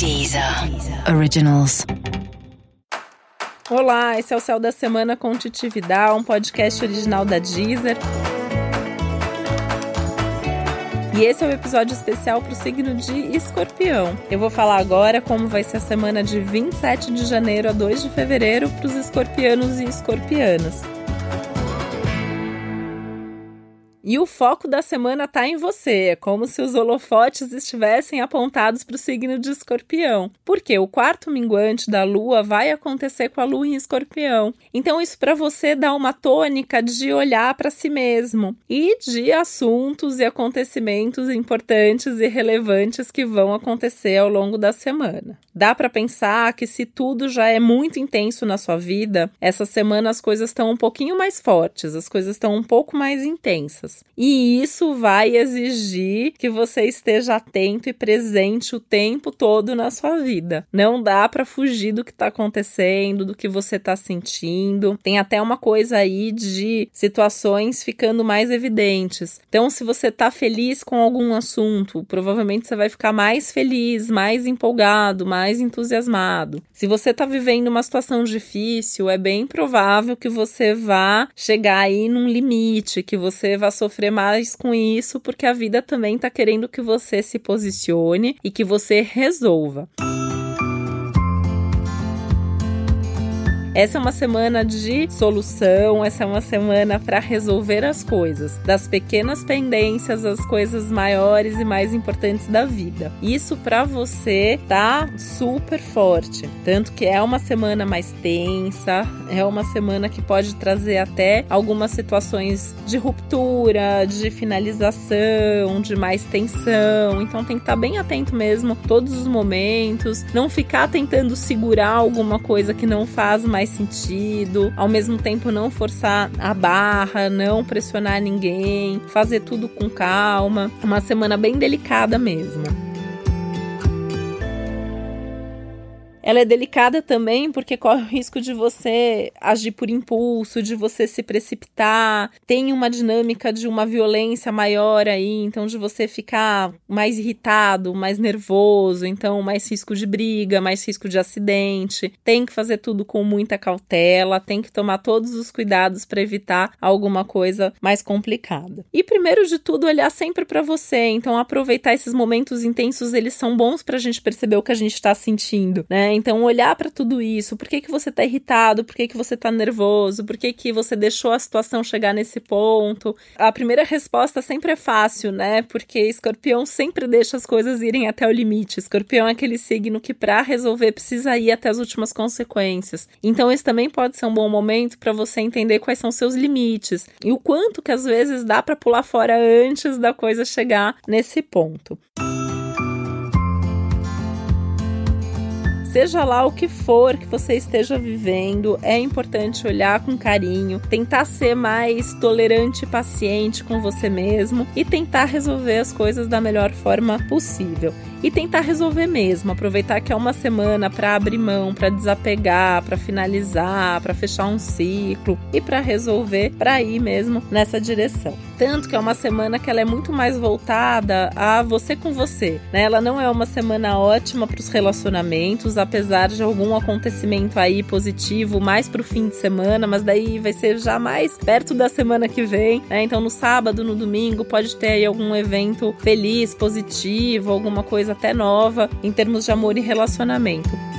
Deezer Originals. Olá, esse é o Céu da Semana com Titividade, um podcast original da Deezer. E esse é um episódio especial para o signo de Escorpião. Eu vou falar agora como vai ser a semana de 27 de janeiro a 2 de fevereiro para os escorpianos e escorpianas. E o foco da semana está em você. É como se os holofotes estivessem apontados para o signo de Escorpião. Porque o quarto minguante da Lua vai acontecer com a Lua em Escorpião. Então, isso para você dá uma tônica de olhar para si mesmo e de assuntos e acontecimentos importantes e relevantes que vão acontecer ao longo da semana. Dá para pensar que se tudo já é muito intenso na sua vida, essa semana as coisas estão um pouquinho mais fortes, as coisas estão um pouco mais intensas. E isso vai exigir que você esteja atento e presente o tempo todo na sua vida. Não dá para fugir do que está acontecendo, do que você está sentindo. Tem até uma coisa aí de situações ficando mais evidentes. Então, se você está feliz com algum assunto, provavelmente você vai ficar mais feliz, mais empolgado, mais entusiasmado. Se você está vivendo uma situação difícil, é bem provável que você vá chegar aí num limite, que você vá sofrer mais com isso, porque a vida também está querendo que você se posicione e que você resolva. Essa é uma semana de solução, essa é uma semana para resolver as coisas, das pequenas pendências às coisas maiores e mais importantes da vida. Isso para você tá super forte, tanto que é uma semana mais tensa, é uma semana que pode trazer até algumas situações de ruptura, de finalização, de mais tensão. Então tem que estar tá bem atento mesmo todos os momentos, não ficar tentando segurar alguma coisa que não faz mais sentido, ao mesmo tempo não forçar a barra, não pressionar ninguém, fazer tudo com calma. Uma semana bem delicada mesmo. Ela é delicada também porque corre o risco de você agir por impulso, de você se precipitar. Tem uma dinâmica de uma violência maior aí, então de você ficar mais irritado, mais nervoso, então mais risco de briga, mais risco de acidente. Tem que fazer tudo com muita cautela, tem que tomar todos os cuidados para evitar alguma coisa mais complicada. E primeiro de tudo, olhar sempre para você, então aproveitar esses momentos intensos, eles são bons para a gente perceber o que a gente está sentindo, né? Então, olhar para tudo isso, por que, que você tá irritado, por que, que você tá nervoso, por que, que você deixou a situação chegar nesse ponto. A primeira resposta sempre é fácil, né? Porque escorpião sempre deixa as coisas irem até o limite. Escorpião é aquele signo que, para resolver, precisa ir até as últimas consequências. Então, esse também pode ser um bom momento para você entender quais são seus limites e o quanto que às vezes dá para pular fora antes da coisa chegar nesse ponto. Seja lá o que for que você esteja vivendo, é importante olhar com carinho, tentar ser mais tolerante e paciente com você mesmo e tentar resolver as coisas da melhor forma possível e tentar resolver mesmo, aproveitar que é uma semana para abrir mão, para desapegar, para finalizar, para fechar um ciclo e para resolver, para ir mesmo nessa direção. Tanto que é uma semana que ela é muito mais voltada a você com você, né? Ela não é uma semana ótima para os relacionamentos, apesar de algum acontecimento aí positivo mais para o fim de semana, mas daí vai ser já mais perto da semana que vem, né? Então no sábado, no domingo pode ter aí algum evento feliz, positivo, alguma coisa até nova em termos de amor e relacionamento.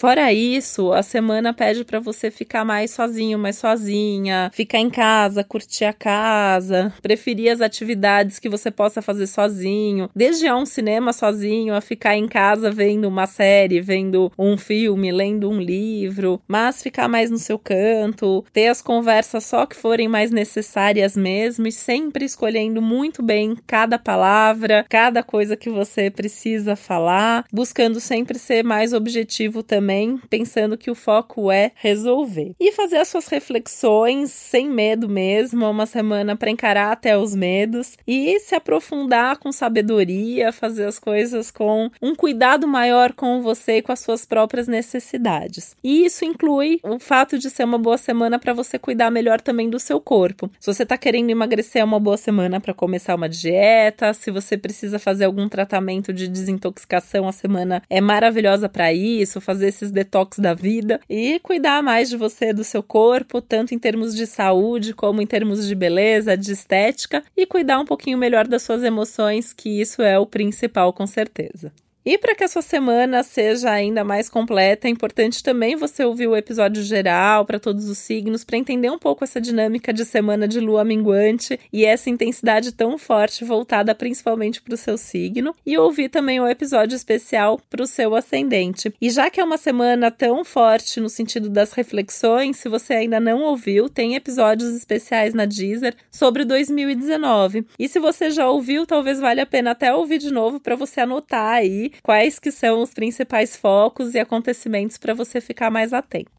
Fora isso, a semana pede para você ficar mais sozinho, mais sozinha, ficar em casa, curtir a casa, preferir as atividades que você possa fazer sozinho, desde a um cinema sozinho, a ficar em casa vendo uma série, vendo um filme, lendo um livro, mas ficar mais no seu canto, ter as conversas só que forem mais necessárias mesmo e sempre escolhendo muito bem cada palavra, cada coisa que você precisa falar, buscando sempre ser mais objetivo também também, pensando que o foco é resolver. E fazer as suas reflexões sem medo mesmo, uma semana para encarar até os medos e se aprofundar com sabedoria, fazer as coisas com um cuidado maior com você e com as suas próprias necessidades. E isso inclui o fato de ser uma boa semana para você cuidar melhor também do seu corpo. Se você está querendo emagrecer, é uma boa semana para começar uma dieta. Se você precisa fazer algum tratamento de desintoxicação, a semana é maravilhosa para isso, fazer esses detox da vida e cuidar mais de você, do seu corpo, tanto em termos de saúde como em termos de beleza, de estética e cuidar um pouquinho melhor das suas emoções, que isso é o principal com certeza. E para que a sua semana seja ainda mais completa, é importante também você ouvir o episódio geral para todos os signos, para entender um pouco essa dinâmica de semana de lua minguante e essa intensidade tão forte voltada principalmente para o seu signo, e ouvir também o episódio especial para o seu ascendente. E já que é uma semana tão forte no sentido das reflexões, se você ainda não ouviu, tem episódios especiais na Deezer sobre 2019. E se você já ouviu, talvez valha a pena até ouvir de novo para você anotar aí quais que são os principais focos e acontecimentos para você ficar mais atento.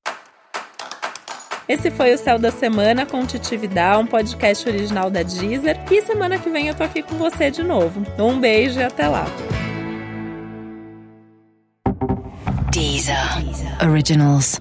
Esse foi o Céu da Semana com Titi Vidal, um podcast original da Deezer. E semana que vem eu tô aqui com você de novo. Um beijo e até lá. Deezer. Deezer. Originals.